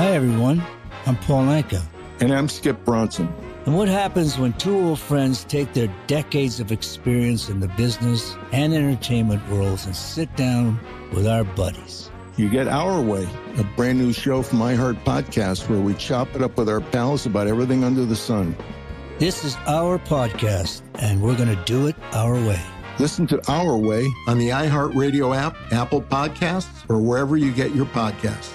Hi, everyone. I'm Paul Anka. And I'm Skip Bronson. And what happens when two old friends take their decades of experience in the business and entertainment worlds and sit down with our buddies? You get Our Way, a brand new show from iHeart Podcast where we chop it up with our pals about everything under the sun. This is our podcast, and we're going to do it our way. Listen to Our Way on the iHeartRadio app, Apple Podcasts, or wherever you get your podcasts.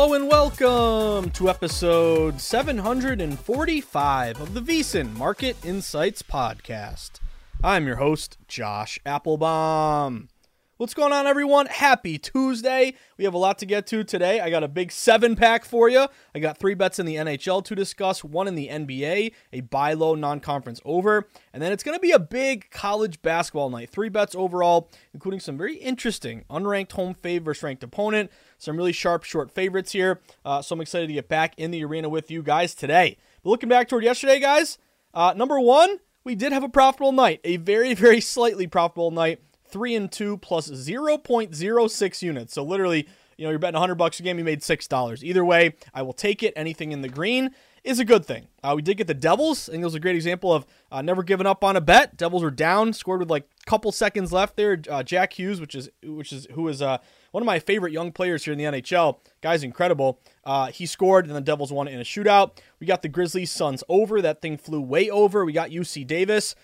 Hello and welcome to episode 745 of the VSiN Market Insights Podcast. I'm your host, Josh Appelbaum. What's going on, everyone? Happy Tuesday. We have a lot to get to today. I got a big seven pack for you. I got three bets in the NHL to discuss, one in the NBA, a buy low non conference over, and then it's going to be a big college basketball night. Three bets overall, including some very interesting unranked home favorite ranked opponent, some really sharp short favorites here. Uh, so I'm excited to get back in the arena with you guys today. But looking back toward yesterday, guys, uh, number one, we did have a profitable night, a very, very slightly profitable night. Three and two plus 0.06 units. So literally, you know, you're betting 100 bucks a game, you made $6. Either way, I will take it. Anything in the green is a good thing. Uh, we did get the Devils. and it was a great example of uh, never giving up on a bet. Devils were down, scored with like couple seconds left there. Uh, Jack Hughes, which is which is who is uh, one of my favorite young players here in the NHL. Guy's incredible. Uh, he scored, and the Devils won in a shootout. We got the Grizzlies Suns over. That thing flew way over. We got UC Davis.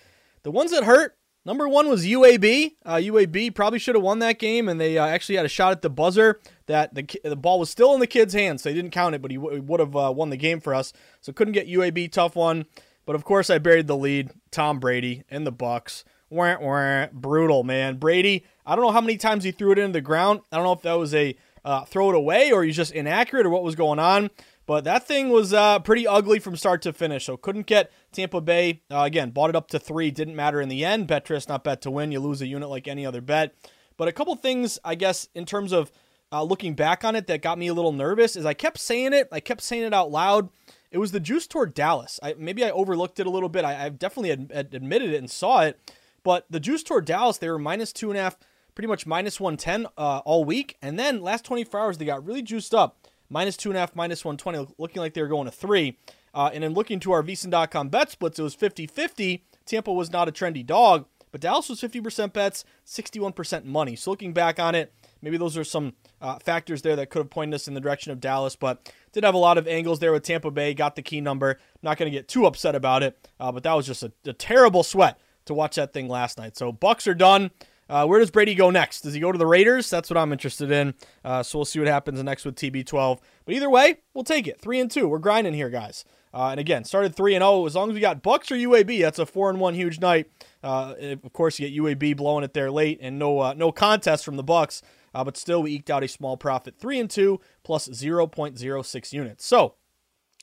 The ones that hurt. Number one was UAB. Uh, UAB probably should have won that game, and they uh, actually had a shot at the buzzer that the the ball was still in the kid's hands, so they didn't count it, but he, w- would have uh, won the game for us. So couldn't get UAB. Tough one. But of course, I buried the lead. Tom Brady and the Bucs. Wah, wah, brutal, man. Brady. I don't know how many times he threw it into the ground. I don't know if that was a uh, throw it away or he's just inaccurate or what was going on. But that thing was uh, pretty ugly from start to finish. So couldn't get Tampa Bay. Uh, again, bought it up to three. Didn't matter in the end. Betris, not bet to win. You lose a unit like any other bet. But a couple things, I guess, in terms of uh, looking back on it that got me a little nervous is I kept saying it. I kept saying it out loud. It was the juice toward Dallas. I, maybe I overlooked it a little bit. I, have definitely ad, ad, admitted it and saw it. But the juice toward Dallas, they were minus two and a half, pretty much minus 110 uh, all week. And then last 24 hours, they got really juiced up minus two and a half, minus 120, looking like they were going to three. Uh, and then looking to our VSiN.com bet splits, it was 50 50. Tampa was not a trendy dog, but Dallas was 50% bets, 61% money. So looking back on it, maybe those are some uh, factors there that could have pointed us in the direction of Dallas, but did have a lot of angles there with Tampa Bay, got the key number. Not going to get too upset about it, uh, but that was just a, a terrible sweat to watch that thing last night. So Bucs are done. Uh, where does Brady go next? Does he go to the Raiders? That's what I'm interested in. Uh, so we'll see what happens next with TB12. But either way, we'll take it. Three and two. We're grinding here, guys. Uh, and again, started three and zero. As long as we got Bucs or UAB, that's a four and one huge night. Uh, of course, you get UAB blowing it there late, and no uh, no contest from the Bucs. Uh, but still, we eked out a small profit, three and two plus 0.06 units. So,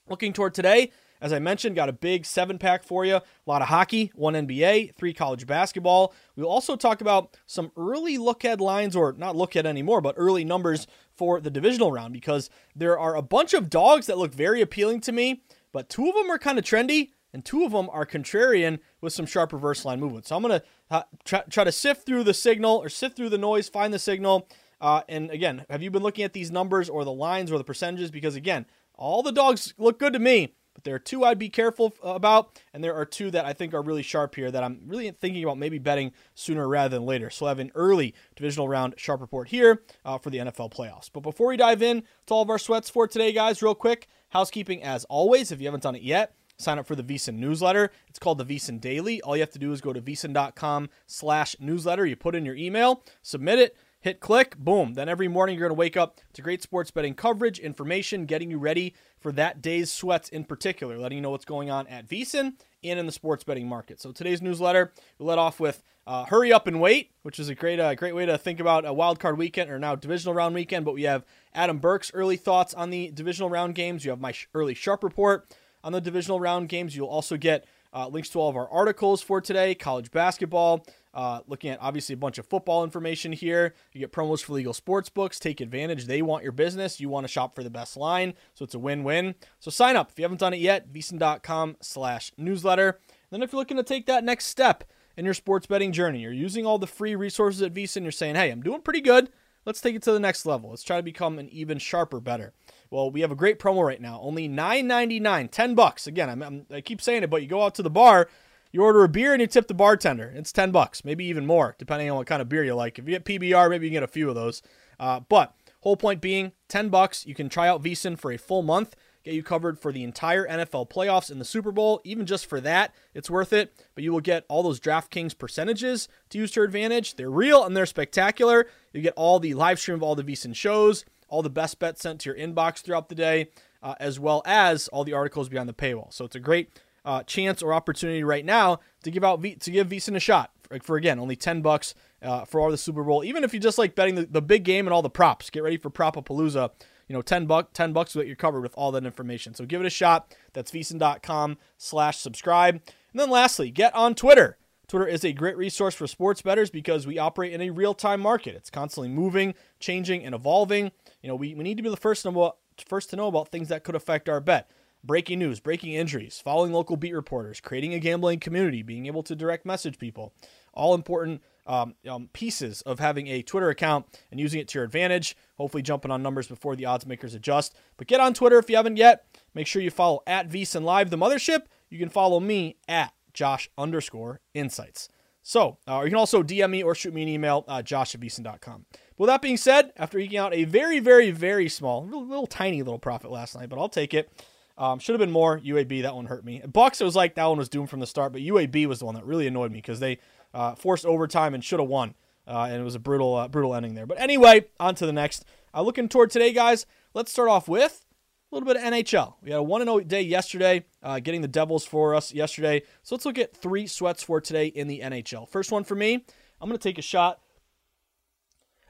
looking toward today, as I mentioned, got a big seven pack for you. A lot of hockey, one NBA, three college basketball. We'll also talk about some early look ahead lines, or not look ahead anymore, but early numbers for the divisional round because there are a bunch of dogs that look very appealing to me, but two of them are kind of trendy and two of them are contrarian with some sharp reverse line movement. So I'm going to uh, try, try to sift through the signal or sift through the noise, find the signal. Uh, and again, have you been looking at these numbers or the lines or the percentages? Because again, all the dogs look good to me. But there are two I'd be careful about, and there are two that I think are really sharp here that I'm really thinking about maybe betting sooner rather than later. So I have an early divisional round sharp report here uh, for the NFL playoffs. But before we dive in to all of our sweats for today, guys, real quick, housekeeping as always. If you haven't done it yet, sign up for the VSiN newsletter. It's called the VSiN Daily. All you have to do is go to VSiN.com slash newsletter. You put in your email, submit it, hit click, boom. Then every morning you're going to wake up to great sports betting coverage, information, getting you ready for that day's sweats in particular, letting you know what's going on at VSiN and in the sports betting market. So today's newsletter, we let off with uh, hurry up and wait, which is a great, uh, great way to think about a wild card weekend or now divisional round weekend. But we have Adam Burke's early thoughts on the divisional round games. You have my early sharp report on the divisional round games. You'll also get uh, links to all of our articles for today, college basketball, uh, looking at obviously a bunch of football information here. You get promos for legal sports books. Take advantage. They want your business. You want to shop for the best line. So it's a win-win. So sign up if you haven't done it yet. VSiN.com slash newsletter. Then if you're looking to take that next step in your sports betting journey, you're using all the free resources at VSiN. You're saying, hey, I'm doing pretty good. Let's take it to the next level. Let's try to become an even sharper better. Well, we have a great promo right now. Only $9.99, 10 bucks. Again, I'm, I'm, I keep saying it, but you go out to the bar, you order a beer and you tip the bartender. It's 10 bucks, maybe even more, depending on what kind of beer you like. If you get PBR, maybe you can get a few of those. Uh, but whole point being, 10 bucks. You can try out VSiN for a full month, get you covered for the entire NFL playoffs and the Super Bowl. Even just for that, it's worth it. But you will get all those DraftKings percentages to use to your advantage. They're real and they're spectacular. You get all the live stream of all the VSiN shows, all the best bets sent to your inbox throughout the day, uh, as well as all the articles behind the paywall. So it's a great uh, chance or opportunity right now to give out v- to give VSiN a shot for, for again only ten bucks uh, for all the Super Bowl. Even if you just like betting the, the big game and all the props, get ready for Propapalooza. You know, ten buck ten bucks will get you covered with all that information. So give it a shot. That's VSiN.com slash subscribe. And then lastly, get on Twitter. Twitter is a great resource for sports bettors because we operate in a real time market. It's constantly moving, changing, and evolving. You know, we, we need to be the first to know first to know about things that could affect our bet breaking news, breaking injuries, following local beat reporters, creating a gambling community, being able to direct message people. All important um, um, pieces of having a Twitter account and using it to your advantage. Hopefully, jumping on numbers before the odds makers adjust. But get on Twitter if you haven't yet. Make sure you follow at VSiN Live, the mothership. You can follow me at Josh underscore insights. So, uh, you can also DM me or shoot me an email, uh, josh at VSiN.com. With that being said, after eking out a very, very, very small, little, little tiny little profit last night, but I'll take it. Um, should have been more UAB. That one hurt me. Bucs, it was like that one was doomed from the start, but UAB was the one that really annoyed me because they uh, forced overtime and should have won, uh, and it was a brutal, uh, brutal ending there. But anyway, on to the next. Uh, looking toward today, guys. Let's start off with a little bit of NHL. We had a one and zero day yesterday, uh, getting the Devils for us yesterday. So let's look at three sweats for today in the NHL. First one for me, I'm going to take a shot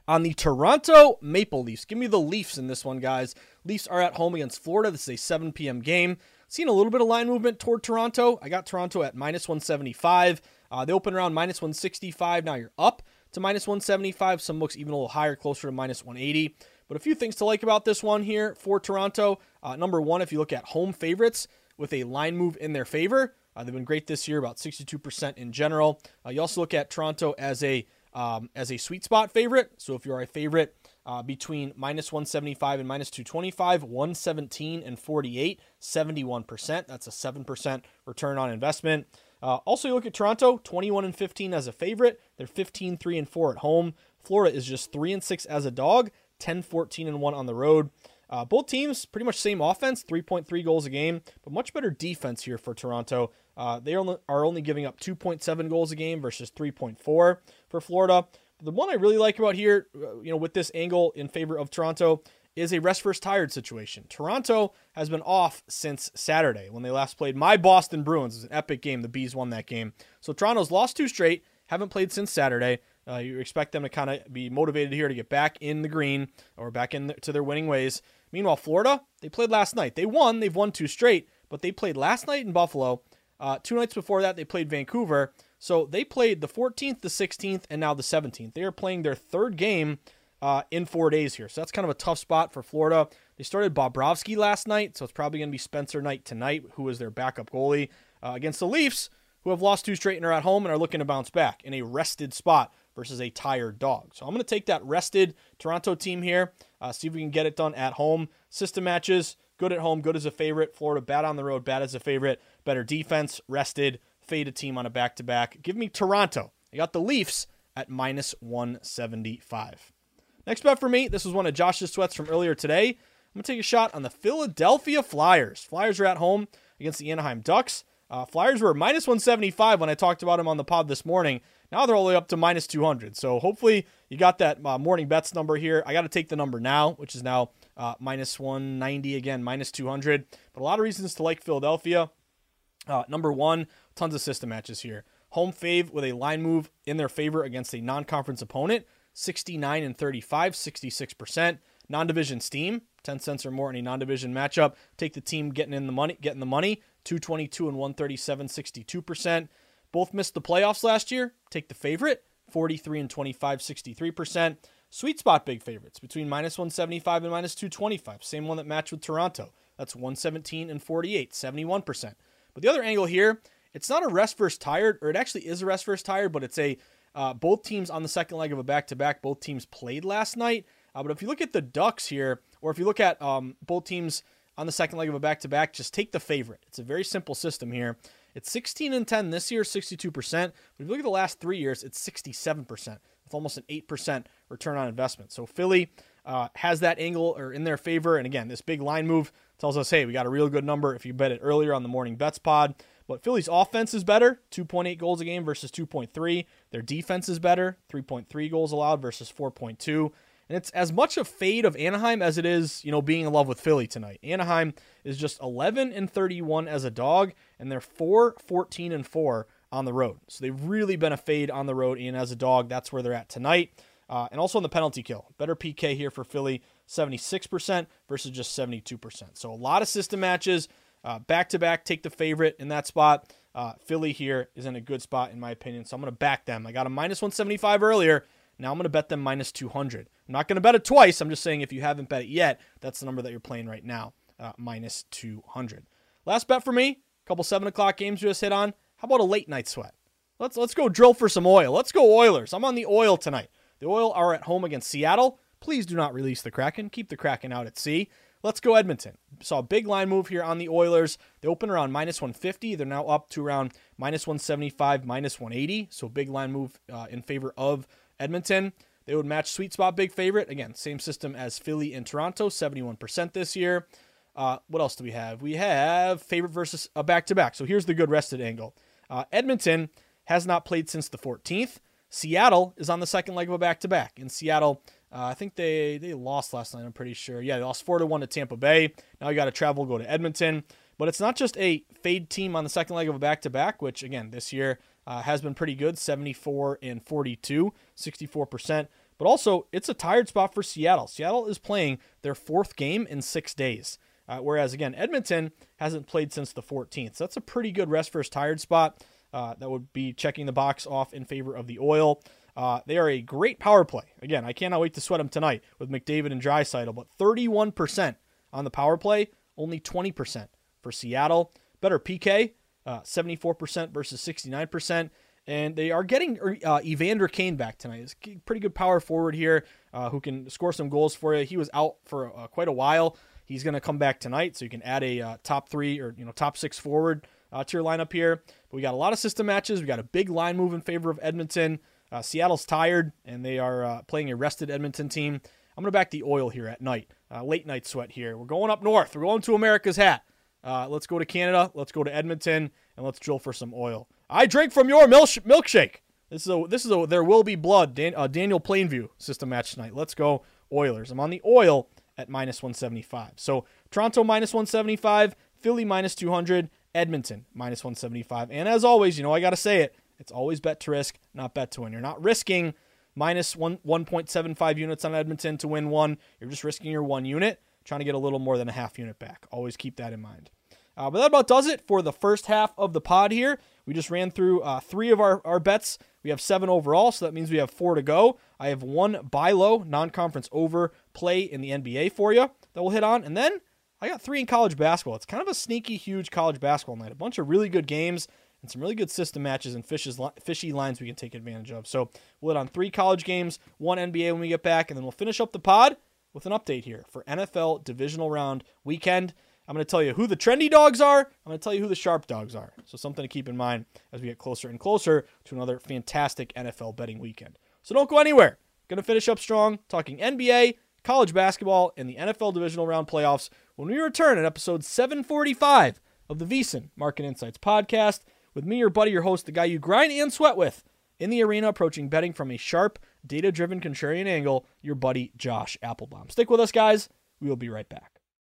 on the Toronto Maple Leafs. Give me the Leafs in this one, guys. Leafs are at home against Florida. This is a 7 p.m. game. Seen a little bit of line movement toward Toronto. I got Toronto at minus 175. Uh, they open around minus 165. Now you're up to minus 175. Some books even a little higher, closer to minus 180. But a few things to like about this one here for Toronto. Uh, number one, if you look at home favorites with a line move in their favor, uh, they've been great this year, about 62% in general. Uh, you also look at Toronto as a um, as a sweet spot favorite. So if you're a favorite uh, between minus 175 and minus 225, 117 and 48, 71%. That's a 7% return on investment. Uh, also, you look at Toronto, 21 and 15 as a favorite. They're 15, 3 and 4 at home. Florida is just 3 and 6 as a dog, 10, 14 and 1 on the road. Uh, both teams pretty much same offense, 3.3 goals a game, but much better defense here for Toronto. Uh, they are only giving up 2.7 goals a game versus 3.4 for Florida. The one I really like about here, uh, you know, with this angle in favor of Toronto, is a rest first tired situation. Toronto has been off since Saturday when they last played my Boston Bruins. It was an epic game. The Bees won that game. So Toronto's lost two straight, haven't played since Saturday. Uh, you expect them to kind of be motivated here to get back in the green or back into their winning ways. Meanwhile, Florida, they played last night. They won. They've won two straight, but they played last night in Buffalo uh, two nights before that, they played Vancouver. So they played the 14th, the 16th, and now the 17th. They are playing their third game uh, in four days here. So that's kind of a tough spot for Florida. They started Bobrovsky last night, so it's probably going to be Spencer Knight tonight, who is their backup goalie uh, against the Leafs, who have lost two straight and are at home and are looking to bounce back in a rested spot versus a tired dog. So I'm going to take that rested Toronto team here, uh, see if we can get it done at home. System matches, good at home, good as a favorite. Florida bad on the road, bad as a favorite. Better defense, rested, fade a team on a back to back. Give me Toronto. I got the Leafs at minus 175. Next bet for me, this was one of Josh's sweats from earlier today. I'm going to take a shot on the Philadelphia Flyers. Flyers are at home against the Anaheim Ducks. Uh, Flyers were minus 175 when I talked about them on the pod this morning. Now they're all the way up to minus 200. So hopefully you got that uh, morning bets number here. I got to take the number now, which is now uh, minus 190 again, minus 200. But a lot of reasons to like Philadelphia. Uh, number one, tons of system matches here. Home fave with a line move in their favor against a non conference opponent, 69 and 35, 66%. Non division steam, 10 cents or more in a non division matchup. Take the team getting in the money, getting the money, 222 and 137, 62%. Both missed the playoffs last year. Take the favorite, 43 and 25, 63%. Sweet spot big favorites between minus 175 and minus 225. Same one that matched with Toronto. That's 117 and 48, 71%. But the other angle here, it's not a rest versus tired, or it actually is a rest versus tired, but it's a uh, both teams on the second leg of a back to back. Both teams played last night. Uh, but if you look at the Ducks here, or if you look at um, both teams on the second leg of a back to back, just take the favorite. It's a very simple system here. It's 16 and 10 this year, 62%. But if you look at the last three years, it's 67%, with almost an 8% return on investment. So Philly uh, has that angle or in their favor. And again, this big line move tells us, hey, we got a real good number if you bet it earlier on the morning bets pod. But Philly's offense is better, 2.8 goals a game versus 2.3. Their defense is better, 3.3 goals allowed versus 4.2. And it's as much a fade of Anaheim as it is, you know, being in love with Philly tonight. Anaheim is just 11 and 31 as a dog, and they're 4 14 and 4 on the road. So they've really been a fade on the road, and as a dog, that's where they're at tonight. Uh, and also on the penalty kill. Better PK here for Philly, 76% versus just 72%. So a lot of system matches. Back to back, take the favorite in that spot. Uh, Philly here is in a good spot, in my opinion. So I'm going to back them. I got a minus 175 earlier. Now I'm going to bet them minus 200. I'm not going to bet it twice. I'm just saying if you haven't bet it yet, that's the number that you're playing right now, uh, minus 200. Last bet for me, a couple 7 o'clock games we just hit on. How about a late night sweat? Let's, let's go drill for some oil. Let's go Oilers. I'm on the oil tonight. The Oil are at home against Seattle. Please do not release the Kraken. Keep the Kraken out at sea. Let's go Edmonton. Saw a big line move here on the Oilers. They open around minus 150. They're now up to around minus 175, minus 180. So big line move uh, in favor of Edmonton. They would match sweet spot big favorite. Again, same system as Philly and Toronto, 71% this year. Uh, what else do we have? We have favorite versus a back to back. So here's the good rested angle. Uh, Edmonton has not played since the 14th. Seattle is on the second leg of a back to back. In Seattle, uh, I think they they lost last night. I'm pretty sure. Yeah, they lost four to one to Tampa Bay. Now you got to travel, go to Edmonton. But it's not just a fade team on the second leg of a back to back, which again this year uh, has been pretty good 74 and 42, 64%. But also, it's a tired spot for Seattle. Seattle is playing their fourth game in six days. Uh, whereas, again, Edmonton hasn't played since the 14th. So that's a pretty good rest for versus tired spot. Uh, that would be checking the box off in favor of the oil. Uh, they are a great power play. Again, I cannot wait to sweat them tonight with McDavid and Draisaitl, but 31% on the power play, only 20% for Seattle. Better PK, uh, 74% versus 69%. And they are getting uh, Evander Kane back tonight. He's pretty good power forward here uh, who can score some goals for you. He was out for uh, quite a while. He's going to come back tonight, so you can add a uh, top three or you know top six forward to your lineup here. But we got a lot of system matches. We got a big line move in favor of Edmonton. Uh, Seattle's tired, and they are uh, playing a rested Edmonton team. I'm going to back the oil here at night. Uh, late night sweat here. We're going up north. We're going to America's hat. Uh, let's go to Canada. Let's go to Edmonton, and let's drill for some oil. I drink from your milkshake. This is a this is a there will be blood. Dan, uh, Daniel Plainview system match tonight. Let's go Oilers. I'm on the oil at minus 175. So Toronto minus 175, Philly minus 200, Edmonton minus 175. And as always, you know I got to say it. It's always bet to risk, not bet to win. You're not risking minus one 1.75 units on Edmonton to win one. You're just risking your one unit, trying to get a little more than a half unit back. Always keep that in mind. Uh, but that about does it for the first half of the pod here. We just ran through uh, three of our, our bets. We have seven overall, so that means we have four to go. I have one buy low, non conference over play in the NBA for you that we'll hit on. And then I got three in college basketball. It's kind of a sneaky, huge college basketball night. A bunch of really good games and some really good system matches and fishes, fishy lines we can take advantage of. So we'll hit on three college games, one NBA when we get back, and then we'll finish up the pod with an update here for NFL divisional round weekend. I'm going to tell you who the trendy dogs are. I'm going to tell you who the sharp dogs are. So, something to keep in mind as we get closer and closer to another fantastic NFL betting weekend. So, don't go anywhere. Going to finish up strong talking NBA, college basketball, and the NFL divisional round playoffs when we return at episode 745 of the VSiN Market Insights podcast with me, your buddy, your host, the guy you grind and sweat with in the arena, approaching betting from a sharp, data driven contrarian angle, your buddy, Josh Appelbaum. Stick with us, guys. We will be right back.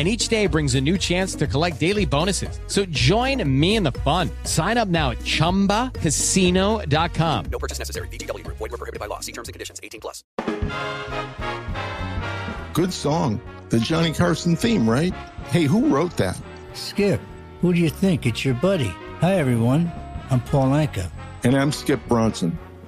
and each day brings a new chance to collect daily bonuses. So join me in the fun. Sign up now at ChumbaCasino.com. No purchase necessary. VGW. Void were prohibited by law. See terms and conditions. 18 plus. Good song. The Johnny Carson theme, right? Hey, who wrote that? Skip, who do you think? It's your buddy. Hi, everyone. I'm Paul Anka. And I'm Skip Bronson.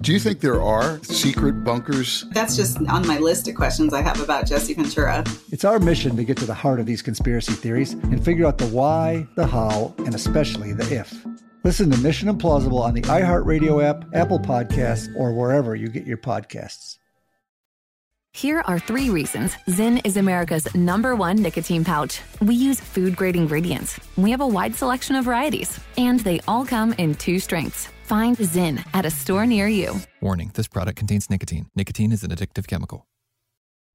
Do you think there are secret bunkers? That's just on my list of questions I have about Jesse Ventura. It's our mission to get to the heart of these conspiracy theories and figure out the why, the how, and especially the if. Listen to Mission Implausible on the iHeartRadio app, Apple Podcasts, or wherever you get your podcasts. Here are three reasons Zyn is America's number one nicotine pouch. We use food grade ingredients, we have a wide selection of varieties, and they all come in two strengths. Find Zyn at a store near you. Warning this product contains nicotine. Nicotine is an addictive chemical.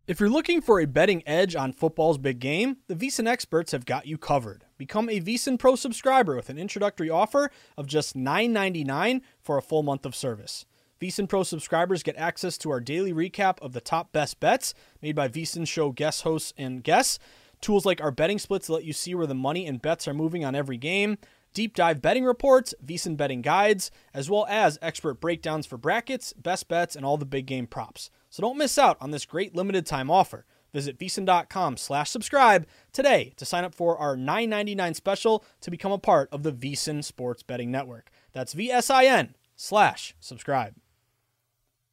If you're looking for a betting edge on football's big game, the VSiN experts have got you covered. Become a VSiN Pro subscriber with an introductory offer of just $9.99 for a full month of service. VSiN Pro subscribers get access to our daily recap of the top best bets made by VSiN show guest hosts and guests, tools like our betting splits let you see where the money and bets are moving on every game, deep dive betting reports, VSiN betting guides, as well as expert breakdowns for brackets, best bets, and all the big game props. So don't miss out on this great limited time offer. Visit VSiN.com slash subscribe today to sign up for our $9.99 special to become a part of the VSiN Sports Betting Network. That's VSIN slash subscribe.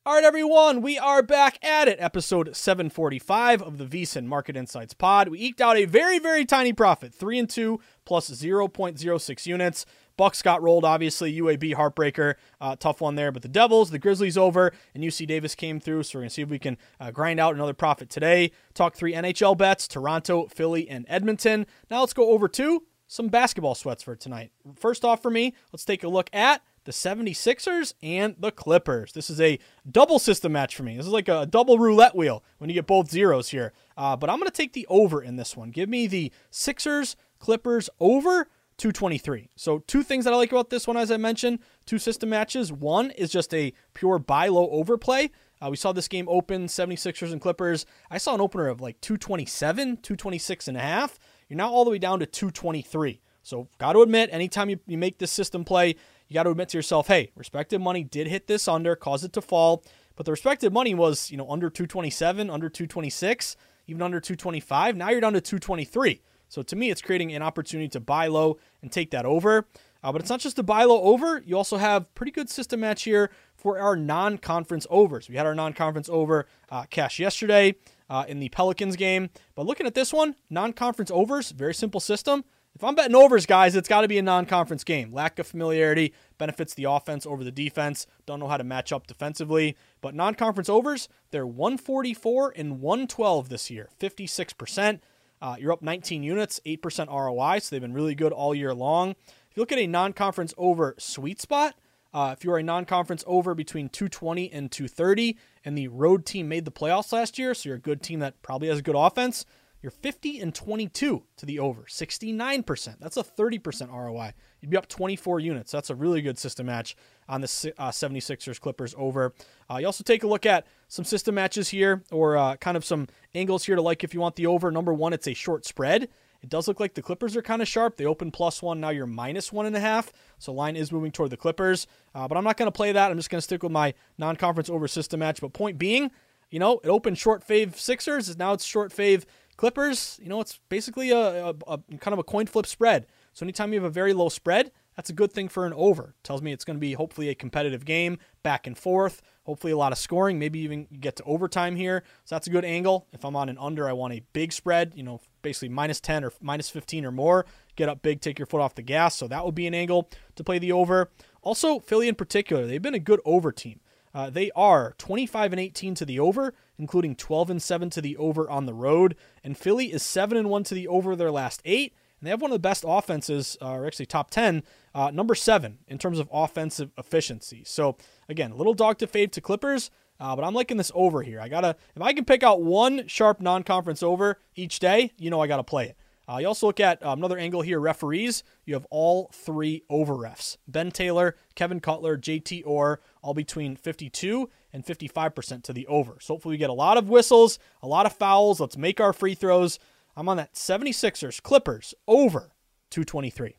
All right, everyone, we are back at it. Episode 745 of the VSiN Market Insights Pod. We eked out a very, very tiny profit, 3 and 2 plus 0.06 units. Bucs got rolled, obviously. UAB heartbreaker, uh, tough one there. But the Devils, the Grizzlies over, and UC Davis came through. So we're gonna see if we can uh, grind out another profit today. Talk three NHL bets: Toronto, Philly, and Edmonton. Now let's go over to some basketball sweats for tonight. First off, for me, let's take a look at the 76ers and the Clippers. This is a double system match for me. This is like a double roulette wheel when you get both zeros here. Uh, but I'm going to take the over in this one. Give me the Sixers, Clippers over 223. So, two things that I like about this one, as I mentioned, two system matches. One is just a pure buy low overplay. Uh, we saw this game open 76ers and Clippers. I saw an opener of like 227, 226 and a half. You're now all the way down to 223 So, got to admit, anytime you, you make this system play, you got to admit to yourself, hey, respected money did hit this under, caused it to fall, but the respected money was, you know, under 227, under 226, even under 225. Now you're down to 223. So to me, it's creating an opportunity to buy low and take that over. Uh, but it's not just a buy low over. You also have pretty good system match here for our non-conference overs. We had our non-conference over uh, cash yesterday uh, in the Pelicans game. But looking at this one, non-conference overs, very simple system. If I'm betting overs, guys, it's got to be a non-conference game. Lack of familiarity benefits the offense over the defense. Don't know how to match up defensively. But non-conference overs, they're 144 and 112 this year, 56%. Uh, you're up 19 units, 8% ROI, so they've been really good all year long. If you look at a non conference over sweet spot, uh, if you're a non conference over between 220 and 230, and the road team made the playoffs last year, so you're a good team that probably has a good offense, you're 50 and 22 to the over, 69%. That's a 30% ROI. You'd be up 24 units. That's a really good system match on the uh, 76ers Clippers over. Uh, you also take a look at some system matches here, or uh, kind of some angles here to like if you want the over. Number one, it's a short spread. It does look like the Clippers are kind of sharp. They open plus one. Now you're minus one and a half. So line is moving toward the Clippers. Uh, but I'm not going to play that. I'm just going to stick with my non conference over system match. But point being, you know, it opened short fave Sixers. Now it's short fave Clippers. You know, it's basically a, a, a kind of a coin flip spread. So anytime you have a very low spread, that's a good thing for an over. Tells me it's going to be hopefully a competitive game, back and forth, hopefully a lot of scoring, maybe even get to overtime here. So that's a good angle. If I'm on an under, I want a big spread, you know, basically minus 10 or minus 15 or more. Get up big, take your foot off the gas. So that would be an angle to play the over. Also, Philly in particular, they've been a good over team. Uh, they are 25 and 18 to the over, including 12 and 7 to the over on the road. And Philly is 7 and 1 to the over their last eight. And they have one of the best offenses, uh, or actually top 10, uh, number seven in terms of offensive efficiency. So, again, little dog to fade to Clippers, uh, but I'm liking this over here. I got to, if I can pick out one sharp non conference over each day, you know I got to play it. Uh, you also look at um, another angle here referees. You have all three over refs Ben Taylor, Kevin Cutler, JT Orr, all between 52 and 55% to the over. So hopefully we get a lot of whistles, a lot of fouls. Let's make our free throws. I'm on that 76ers Clippers over 223.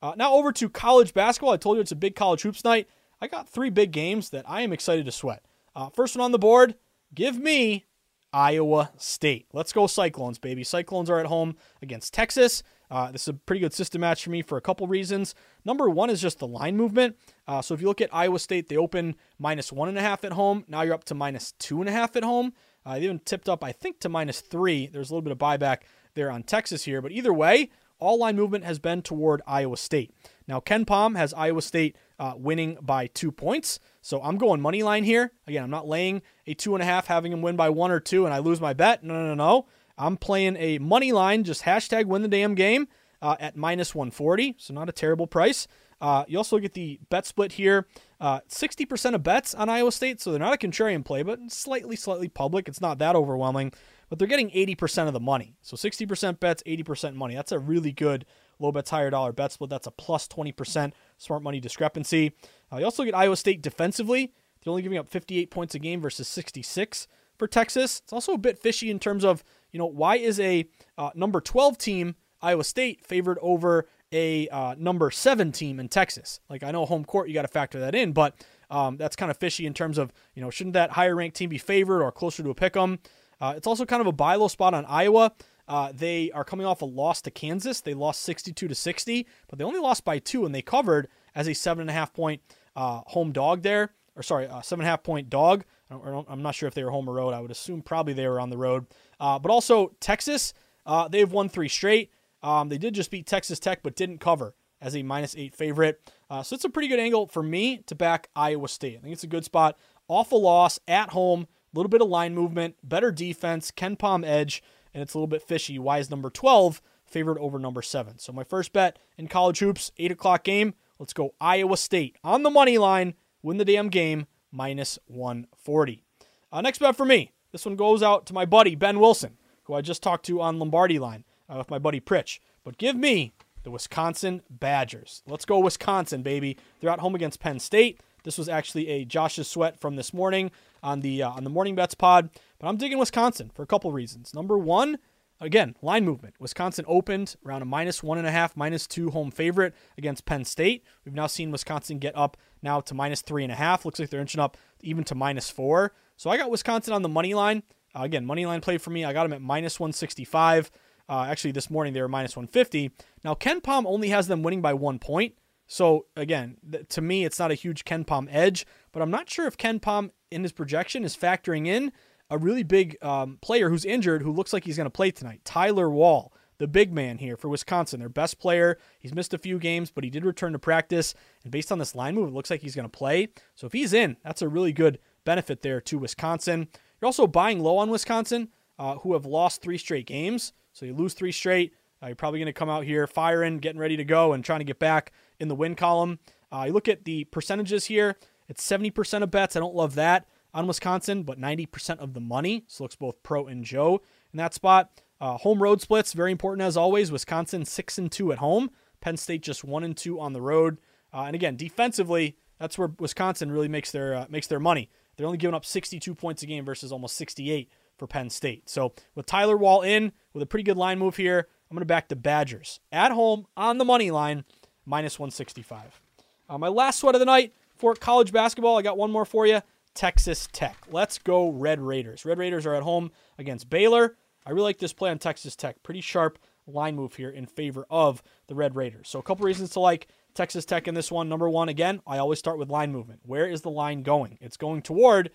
Uh, now over to college basketball. I told you it's a big college hoops night. I got three big games that I am excited to sweat. Uh, first one on the board, give me Iowa State. Let's go Cyclones, baby. Cyclones are at home against Texas. Uh, this is a pretty good system match for me for a couple reasons. Number one is just the line movement. Uh, so if you look at Iowa State, they open minus one and a half at home. Now you're up to minus two and a half at home. Uh, they even tipped up, I think, to minus three. There's a little bit of buyback there on Texas here. But either way, all line movement has been toward Iowa State. Now, KenPom has Iowa State uh, winning by two points. So I'm going money line here. Again, I'm not laying a two and a half, having them win by one or two, and I lose my bet. No, no, no, no. I'm playing a money line, just hashtag win the damn game uh, at minus 140. So not a terrible price. Uh, you also get the bet split here. Uh, 60% of bets on Iowa State, so they're not a contrarian play, but slightly, slightly public. It's not that overwhelming, but they're getting 80% of the money. So 60% bets, 80% money. That's a really good low bets, higher dollar bet split. That's a plus 20% smart money discrepancy. Uh, you also get Iowa State defensively. They're only giving up 58 points a game versus 66 for Texas. It's also a bit fishy in terms of, you know, why is a uh, number 12 team, Iowa State, favored over a uh, number seven team in Texas. Like I know home court, you got to factor that in, but um, that's kind of fishy in terms of you know shouldn't that higher ranked team be favored or closer to a pick 'em? Uh, it's also kind of a buy low spot on Iowa. Uh, they are coming off a loss to Kansas. They lost 62 to 60, but they only lost by two, and they covered as a seven and a half point uh, home dog there, or sorry, a seven and a half point dog. I am not sure if they were home or road. I would assume probably they were on the road. Uh, but also Texas, uh, they've won three straight. Um, they did just beat Texas Tech, but didn't cover as a minus eight favorite. Uh, so it's a pretty good angle for me to back Iowa State. I think it's a good spot. Awful loss at home, a little bit of line movement, better defense, KenPom edge, and it's a little bit fishy. Why is number 12 favored over number 7? So my first bet in college hoops, 8 o'clock game. Let's go Iowa State on the money line, win the damn game, minus 140. Uh, next bet for me. This one goes out to my buddy, Ben Wilson, who I just talked to on Lombardi line uh, with my buddy Pritch. But give me the Wisconsin Badgers. Let's go Wisconsin, baby. They're at home against Penn State. This was actually a Josh's sweat from this morning on the uh, on the morning bets pod. But I'm digging Wisconsin for a couple reasons. Number one, Again, line movement. Wisconsin opened around a minus one and a half, minus two home favorite against Penn State. We've now seen Wisconsin get up now to minus three and a half. Looks like they're inching up even to minus four. So I got Wisconsin on the money line. Uh, again, money line play for me. I got them at minus 165. Uh, actually, this morning they were minus 150. Now, KenPom only has them winning by one point. So, again, th- to me, it's not a huge KenPom edge, but I'm not sure if KenPom in his projection is factoring in a really big um, player who's injured who looks like he's going to play tonight. Tyler Wahl, the big man here for Wisconsin, their best player. He's missed a few games, but he did return to practice. And based on this line move, it looks like he's going to play. So if he's in, that's a really good benefit there to Wisconsin. You're also buying low on Wisconsin, uh, who have lost three straight games. So you lose three straight. Uh, you're probably going to come out here firing, getting ready to go, and trying to get back in the win column. Uh, you look at the percentages here. It's 70% of bets. I don't love that on Wisconsin, but 90% of the money. So looks both pro and Joe in that spot. Uh, home road splits, very important as always. Wisconsin six and two at home. Penn State just one and two on the road. Uh, and again, defensively, that's where Wisconsin really makes their uh, makes their money. They're only giving up 62 points a game versus almost 68 for Penn State. So with Tyler Wahl in with a pretty good line move here, I'm going to back the Badgers at home on the money line, minus 165. Uh, my last sweat of the night for college basketball, I got one more for you. Texas Tech. Let's go Red Raiders. Red Raiders are at home against Baylor. I really like this play on Texas Tech. Pretty sharp line move here in favor of the Red Raiders. So a couple reasons to like Texas Tech in this one. Number one, again, I always start with line movement. Where is the line going? It's going toward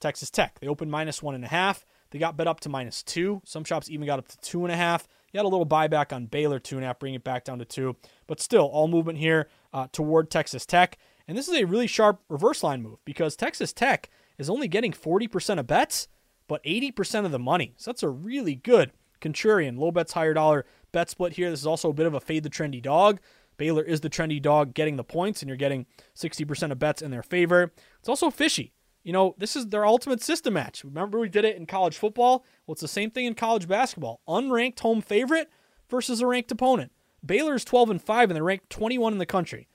Texas Tech. They opened minus one and a half. They got bet up to minus two. Some shops even got up to two and a half. You had a little buyback on Baylor, two and a half, bring it back down to two. But still, all movement here uh, toward Texas Tech. And this is a really sharp reverse line move because Texas Tech is only getting 40% of bets, but 80% of the money. So that's a really good contrarian, low bets, higher dollar bet split here. This is also a bit of a fade the trendy dog. Baylor is the trendy dog getting the points, and you're getting 60% of bets in their favor. It's also fishy. You know, this is their ultimate system match. Remember, we did it in college football? Well, it's the same thing in college basketball. Unranked home favorite versus a ranked opponent. Baylor is 12 and 5, and they're ranked 21 in the country,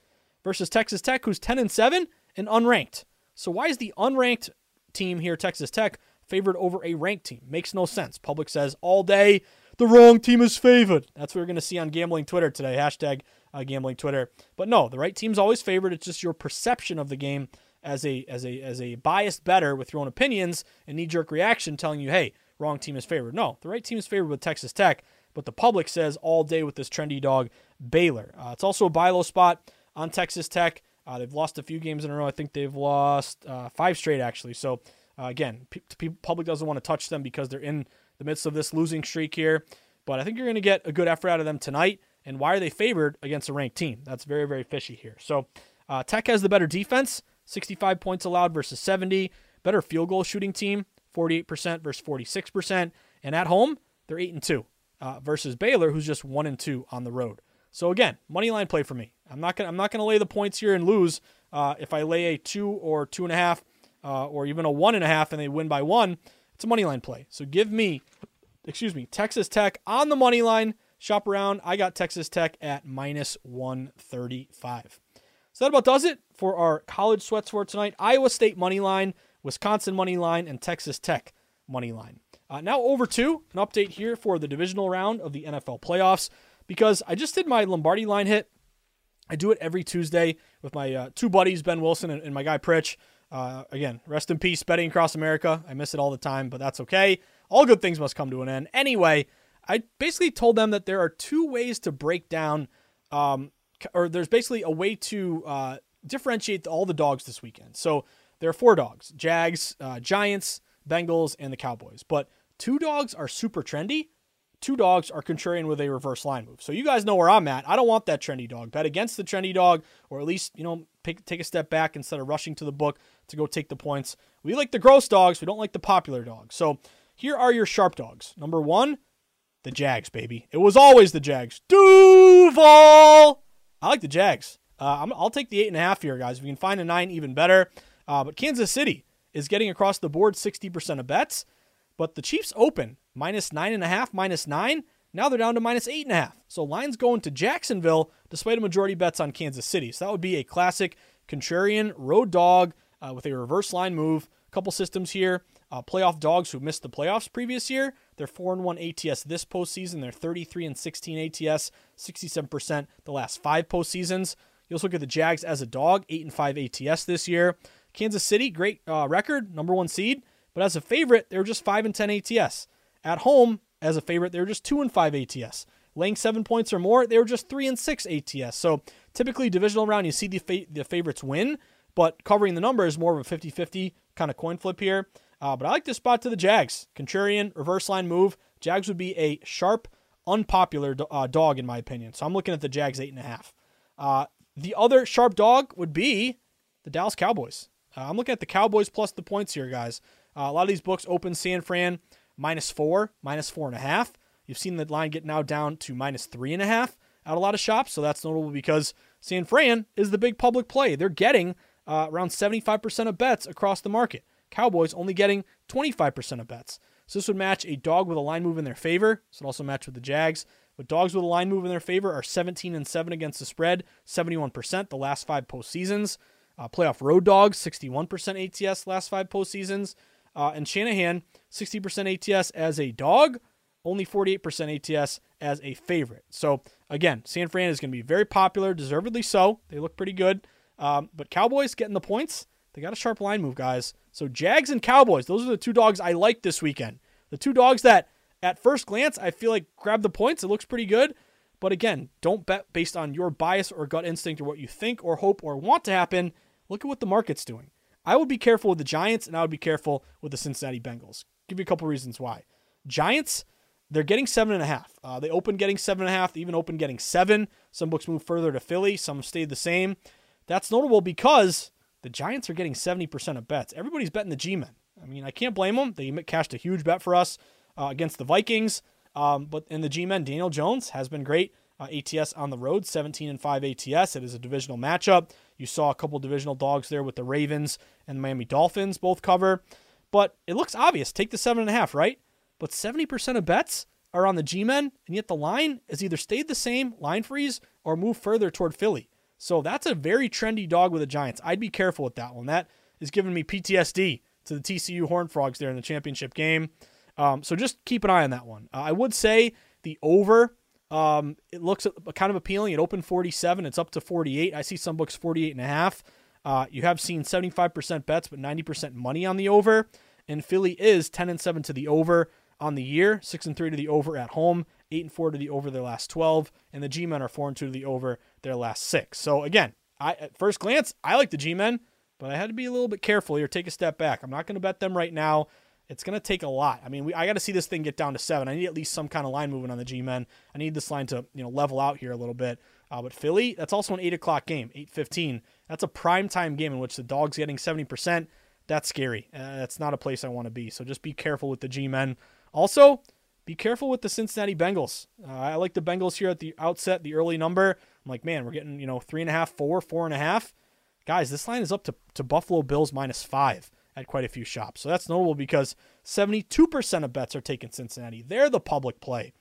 versus Texas Tech, who's 10 and 7 and unranked. So, why is the unranked team here, Texas Tech, favored over a ranked team? Makes no sense. Public says all day the wrong team is favored. That's what we're going to see on gambling Twitter today. Hashtag uh, gambling Twitter. But no, the right team's always favored. It's just your perception of the game as a as a as a biased better with your own opinions and knee jerk reaction telling you, hey, wrong team is favored. No, the right team is favored with Texas Tech, but the public says all day with this trendy dog Baylor. Uh, it's also a buy low spot on Texas Tech. Uh, they've lost a few games in a row. I think they've lost uh, five straight actually. So uh, again, p- public doesn't want to touch them because they're in the midst of this losing streak here. But I think you're going to get a good effort out of them tonight. And why are they favored against a ranked team? That's very, very fishy here. So uh, Tech has the better defense, 65 points allowed versus 70. Better field goal shooting team, 48% versus 46%. And at home, they're 8 and 2 uh, versus Baylor, who's just 1 and 2 on the road. So again, money line play for me. I'm not gonna I'm not gonna lay the points here and lose. Uh, if I lay a two or two and a half, uh, or even a one and a half, and they win by one, it's a money line play. So give me, excuse me, Texas Tech on the money line shop around. I got Texas Tech at minus 135. So that about does it for our college sweats for tonight. Iowa State money line, Wisconsin money line, and Texas Tech money line. Uh, now over to an update here for the divisional round of the NFL playoffs because I just did my Lombardi line hit. I do it every Tuesday with my uh, two buddies, Ben Wilson and, and my guy Pritch. Uh, again, rest in peace, betting across America. I miss it all the time, but that's okay. All good things must come to an end. Anyway, I basically told them that there are two ways to break down, um, or there's basically a way to uh, differentiate all the dogs this weekend. So there are four dogs Jags, uh, Giants, Bengals, and the Cowboys. But two dogs are super trendy. Two dogs are contrarian with a reverse line move. So you guys know where I'm at. I don't want that trendy dog. Bet against the trendy dog, or at least, you know, pick, take a step back instead of rushing to the book to go take the points. We like the gross dogs. We don't like the popular dogs. So here are your sharp dogs. Number one, the Jags, baby. It was always the Jags. Duval. I like the Jags. Uh, i will take the eight and a half here, guys. If we can find a nine, even better. Uh, but Kansas City is getting across the board 60% of bets. But the Chiefs open minus nine and a half, minus nine. Now they're down to minus eight and a half. So lines going to Jacksonville despite a majority bets on Kansas City. So that would be a classic contrarian road dog uh, with a reverse line move couple systems here. Uh, playoff dogs who missed the playoffs previous year, they're 4 and 1 ATS this postseason. They're 33 and 16 ATS, 67% the last five postseasons. You also at the Jags as a dog, 8 and 5 ATS this year. Kansas City, great uh, record, number one seed, but as a favorite, they were just 5 and 10 ATS. At home, as a favorite, they were just 2 and 5 ATS. Laying seven points or more, they were just 3 and 6 ATS. So typically, divisional round, you see the, fa- the favorites win, but covering the number is more of a 50 50 kind of coin flip here. Uh, but I like this spot to the Jags. Contrarian, reverse line move. Jags would be a sharp, unpopular uh, dog, in my opinion. So I'm looking at the Jags 8.5. Uh, the other sharp dog would be the Dallas Cowboys. Uh, I'm looking at the Cowboys plus the points here, guys. Uh, a lot of these books open San Fran minus four, minus four and a half. You've seen the line get now down to minus three and a half at a lot of shops. So that's notable because San Fran is the big public play. They're getting uh, around 75% of bets across the market. Cowboys only getting 25% of bets. So this would match a dog with a line move in their favor. This would also match with the Jags. But dogs with a line move in their favor are 17 and 7 against the spread, 71% the last five postseasons. Uh, playoff road dogs, 61% ATS last five postseasons. Uh, and Shanahan, 60% ATS as a dog, only 48% ATS as a favorite. So again, San Fran is going to be very popular, deservedly so. They look pretty good. Um, but Cowboys getting the points. They got a sharp line move, guys. So Jags and Cowboys, those are the two dogs I like this weekend. The two dogs that at first glance I feel like grab the points. It looks pretty good. But again, don't bet based on your bias or gut instinct or what you think or hope or want to happen. Look at what the market's doing. I would be careful with the Giants and I would be careful with the Cincinnati Bengals. Give you a couple reasons why. Giants, they're getting seven and a half. Uh, they open getting seven and a half, they even open getting seven. Some books move further to Philly, some stayed the same. That's notable because the Giants are getting 70% of bets. Everybody's betting the G Men. I mean, I can't blame them. They cashed a huge bet for us uh, against the Vikings. Um, but in the G Men, Daniel Jones has been great. Uh, ATS on the road, 17 and 5 ATS. It is a divisional matchup. You saw a couple divisional dogs there with the Ravens and the Miami Dolphins both cover. But it looks obvious. Take the 7.5, right? But 70% of bets are on the G Men, and yet the line has either stayed the same, line freeze, or moved further toward Philly. So that's a very trendy dog with the Giants. I'd be careful with that one. That is giving me PTSD to the TCU Horned Frogs there in the championship game. Um, so just keep an eye on that one. Uh, I would say the over. Um, it looks kind of appealing. It opened 47. It's up to 48. I see some books 48 and a half. Uh, you have seen 75% bets, but 90% money on the over. And Philly is 10 and 7 to the over on the year, 6 and 3 to the over at home, 8 and 4 to the over their last 12, and the G-men are 4 and 2 to the over their last 6. So again, I at first glance, I like the G-men, but I had to be a little bit careful here, take a step back. I'm not going to bet them right now. It's going to take a lot. I mean, we, I got to see this thing get down to 7. I need at least some kind of line movement on the G-men. I need this line to, you know, level out here a little bit. Uh, but Philly, that's also an 8 o'clock game, 8.15. That's a prime time game in which the dog's getting 70%. That's scary. Uh, that's not a place I want to be. So just be careful with the G-men. Also, be careful with the Cincinnati Bengals. Uh, I like the Bengals here at the outset, the early number. I'm like, man, we're getting, you know, three and a half, four, four and a half. Guys, this line is up to, to Buffalo Bills minus five at quite a few shops. So that's notable because 72% of bets are taking Cincinnati. They're the public play.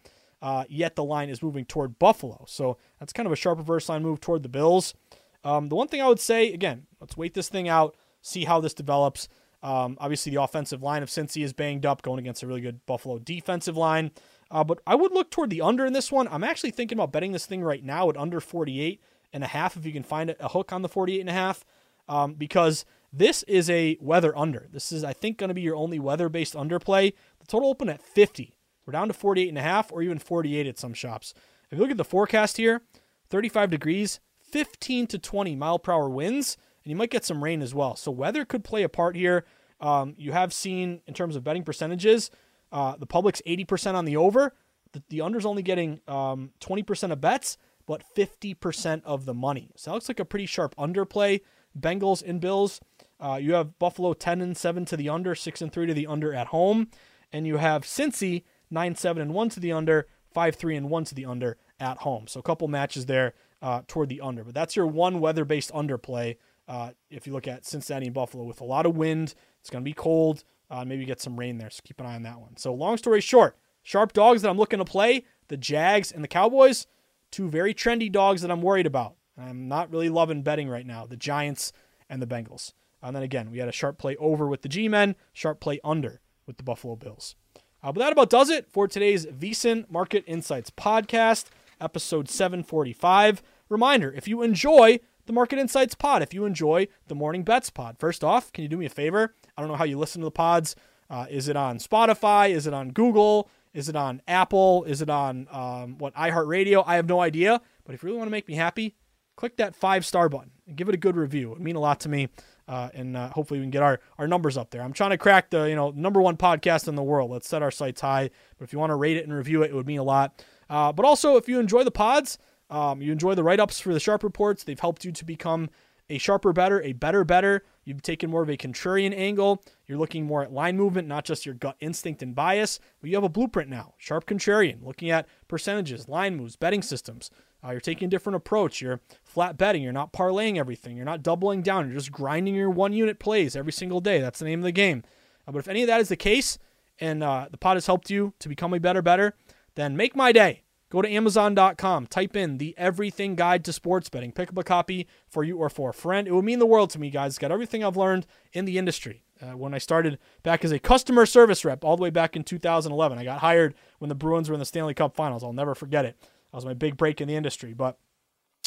Uh, yet the line is moving toward Buffalo. So that's kind of a sharp reverse line move toward the Bills. Um, the one thing I would say, again, let's wait this thing out, see how this develops. Um, obviously, the offensive line of Cincy is banged up, going against a really good Buffalo defensive line. Uh, but I would look toward the under in this one. I'm actually thinking about betting this thing right now at under 48 and a half if you can find a hook on the 48 and a half, um, because this is a weather under. This is, I think, going to be your only weather based underplay. The total open at 50. We're down to 48 and a half or even 48 at some shops. If you look at the forecast here, 35 degrees, 15 to 20 mile per hour winds and you might get some rain as well. So weather could play a part here. Um, you have seen in terms of betting percentages, uh, the public's 80% on the over. The, the under's only getting um, 20% of bets, but 50% of the money. So that looks like a pretty sharp underplay. Bengals and Bills. Uh, you have Buffalo 10 and 7 to the under, 6 and 3 to the under at home. And you have Cincy 9 7 and 1 to the under, 5 3 and 1 to the under at home. So a couple matches there uh, toward the under. But that's your one weather based underplay uh, if you look at Cincinnati and Buffalo with a lot of wind, it's going to be cold. Uh, maybe get some rain there, so keep an eye on that one. So, long story short, sharp dogs that I'm looking to play the Jags and the Cowboys, two very trendy dogs that I'm worried about. I'm not really loving betting right now the Giants and the Bengals. And then again, we had a sharp play over with the G men, sharp play under with the Buffalo Bills. Uh, but that about does it for today's VSiN Market Insights podcast, episode 745. Reminder if you enjoy the Market Insights pod, if you enjoy the Morning Bets pod, first off, can you do me a favor? I don't know how you listen to the pods. Uh, is it on Spotify? Is it on Google? Is it on Apple? Is it on um, what iHeartRadio? I have no idea. But if you really want to make me happy, click that five star button and give it a good review. It would mean a lot to me, uh, and uh, hopefully we can get our, our numbers up there. I'm trying to crack the you know number one podcast in the world. Let's set our sights high. But if you want to rate it and review it, it would mean a lot. Uh, but also, if you enjoy the pods, um, you enjoy the write ups for the sharp reports. They've helped you to become a sharper better, a better better. You've taken more of a contrarian angle. You're looking more at line movement, not just your gut instinct and bias. But you have a blueprint now. Sharp contrarian, looking at percentages, line moves, betting systems. Uh, you're taking a different approach. You're flat betting. You're not parlaying everything. You're not doubling down. You're just grinding your one unit plays every single day. That's the name of the game. Uh, but if any of that is the case, and uh, the pod has helped you to become a better better, then make my day. Go to Amazon.com, type in the Everything Guide to Sports Betting, pick up a copy for you or for a friend. It would mean the world to me, guys. It's got everything I've learned in the industry. Uh, when I started back as a customer service rep, all the way back in 2011, I got hired when the Bruins were in the Stanley Cup Finals. I'll never forget it. That was my big break in the industry. But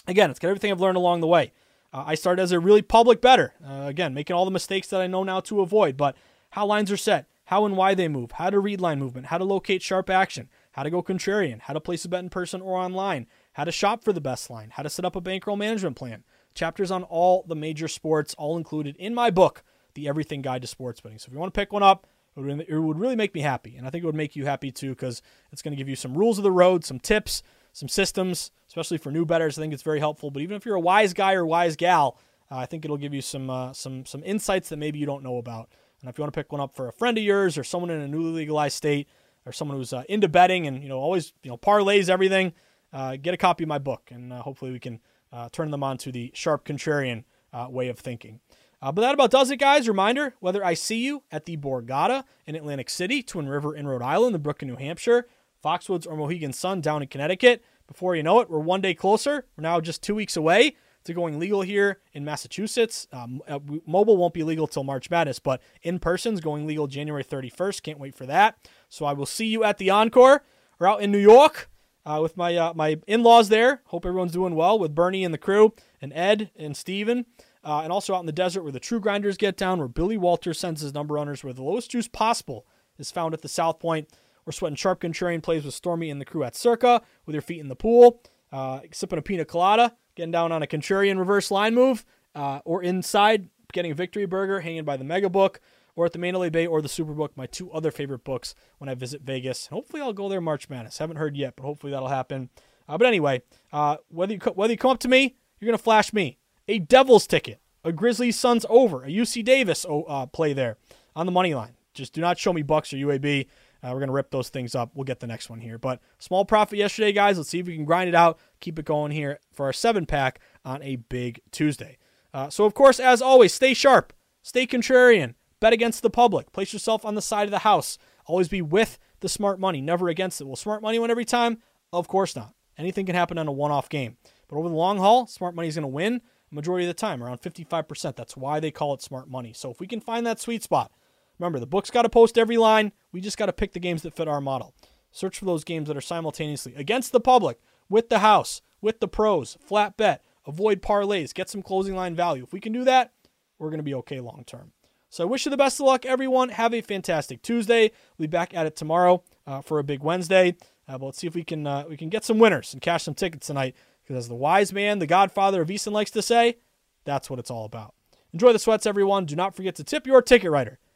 again, it's got everything I've learned along the way. Uh, I started as a really public better. Uh, again, making all the mistakes that I know now to avoid, but how lines are set, how and why they move, how to read line movement, how to locate sharp action, how to go contrarian, how to place a bet in person or online, how to shop for the best line, how to set up a bankroll management plan. Chapters on all the major sports, all included in my book, The Everything Guide to Sports Betting. So if you want to pick one up, it would really make me happy. And I think it would make you happy too because it's going to give you some rules of the road, some tips, some systems, especially for new bettors. I think it's very helpful. But even if you're a wise guy or wise gal, uh, I think it'll give you some uh, some some insights that maybe you don't know about. And if you want to pick one up for a friend of yours or someone in a newly legalized state, or someone who's uh, into betting and you know always you know parlays everything, uh, get a copy of my book, and uh, hopefully we can uh, turn them on to the sharp contrarian way of thinking. Uh, but that about does it, guys. Reminder: whether I see you at the Borgata in Atlantic City, Twin River in Rhode Island, the Brook in New Hampshire, Foxwoods or Mohegan Sun down in Connecticut. Before you know it, we're one day closer. We're now just two weeks away to going legal here in Massachusetts. Um, mobile won't be legal till March Madness, but in person's going legal January 31st. Can't wait for that. So I will see you at the Encore or out in New York uh, with my uh, my in-laws there. Hope everyone's doing well with Bernie and the crew and Ed and Steven. Uh, and also out in the desert where the true grinders get down, where Billy Walters sends his number runners, where the lowest juice possible is found at the South Point. We're sweating sharp contrarian plays with Stormy and the crew at Circa with your feet in the pool, uh, sipping a pina colada, getting down on a contrarian reverse line move, uh, or inside getting a victory burger, hanging by the mega book, or at the Mandalay Bay or the Superbook, my two other favorite books when I visit Vegas. Hopefully, I'll go there March Madness. Haven't heard yet, but hopefully that'll happen. Uh, but anyway, uh, whether you whether you come up to me, you're gonna flash me a Devils ticket, a Grizzlies Suns over, a UC Davis uh, play there on the money line. Just do not show me Bucks or UAB. Uh, we're going to rip those things up. We'll get the next one here. But small profit yesterday, guys. Let's see if we can grind it out, keep it going here for our seven pack on a big Tuesday. Uh, so, of course, as always, stay sharp, stay contrarian, Bet against the public. Place yourself on the side of the house. Always be with the smart money, never against it. Will smart money win every time? Of course not. Anything can happen on a one off game. But over the long haul, smart money is going to win majority of the time, around 55%. That's why they call it smart money. So if we can find that sweet spot, remember, the book's got to post every line. We just got to pick the games that fit our model. Search for those games that are simultaneously against the public, with the house, with the pros, flat bet, avoid parlays, get some closing line value. If we can do that, we're going to be okay long term. So I wish you the best of luck, everyone. Have a fantastic Tuesday. We'll be back at it tomorrow uh, for a big Wednesday. Uh, but let's see if we can uh, we can get some winners and cash some tickets tonight. Because as the wise man, the Godfather of VSiN likes to say, that's what it's all about. Enjoy the sweats, everyone. Do not forget to tip your ticket writer.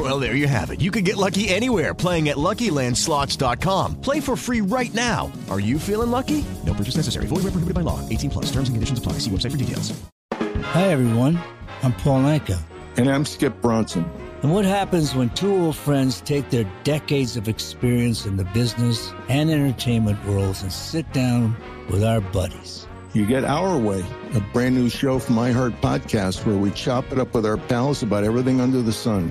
Well, there you have it. You can get lucky anywhere playing at LuckyLandSlots.com. Play for free right now. Are you feeling lucky? No purchase necessary. Void where prohibited by law. 18 plus. Terms and conditions apply. See website for details. Hi, everyone. I'm Paul Anka. And I'm Skip Bronson. And what happens when two old friends take their decades of experience in the business and entertainment worlds and sit down with our buddies? You get Our Way, a brand new show from iHeart Podcast where we chop it up with our pals about everything under the sun.